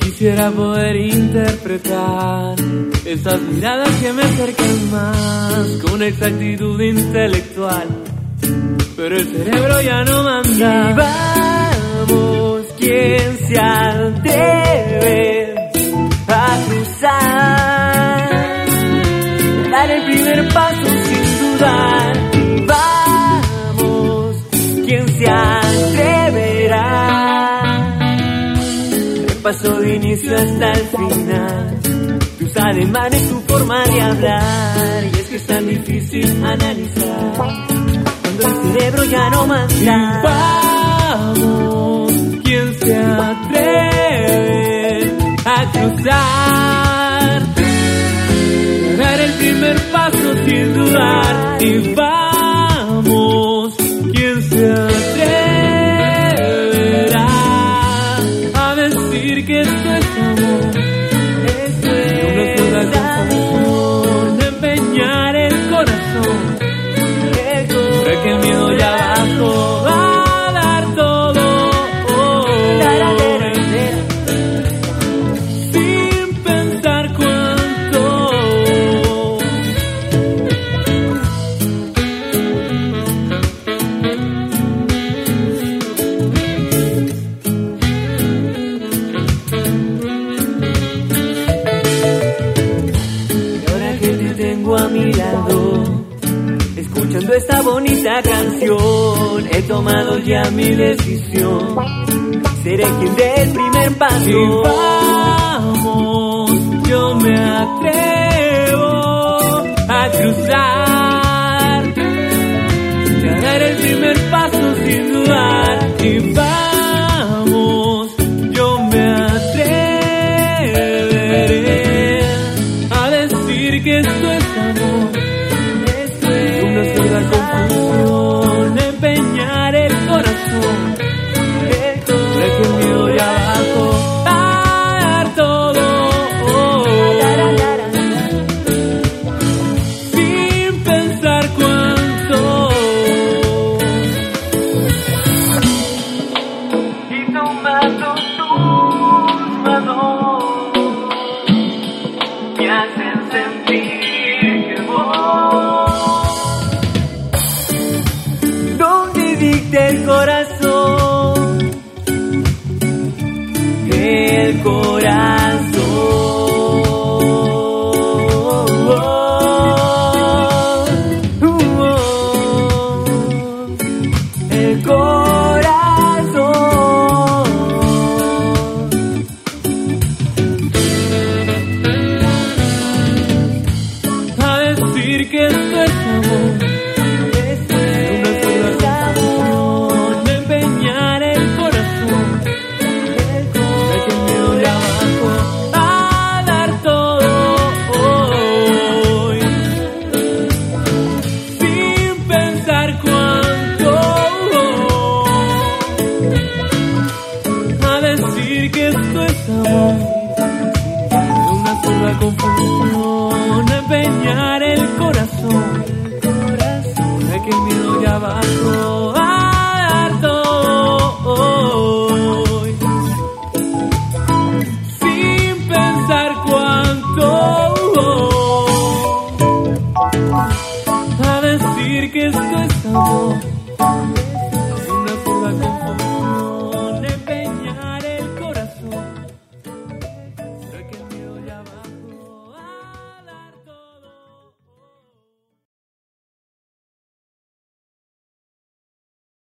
Quisiera poder interpretar esas miradas que me acercan más con exactitud intelectual. Pero el cerebro ya no manda. Dar el primer paso sin dudar. Vamos, quien se atreverá paso de inicio hasta el final. Tus ademanes, tu forma de hablar. Y es que es tan difícil analizar. Cuando el cerebro ya no manda. Vamos, ¿quién se atreve a cruzar? Tengo a mi lado, escuchando esta bonita canción, he tomado ya mi decisión. Seré quien dé el primer paso. Y vamos, yo me atrevo a cruzar, y a dar el primer paso sin dudar. Y sentir que voy donde dicta el corazón pensar cuánto. A decir que esto es amor una sola confusión, empeñar el corazón. Sé que el miedo ya bajó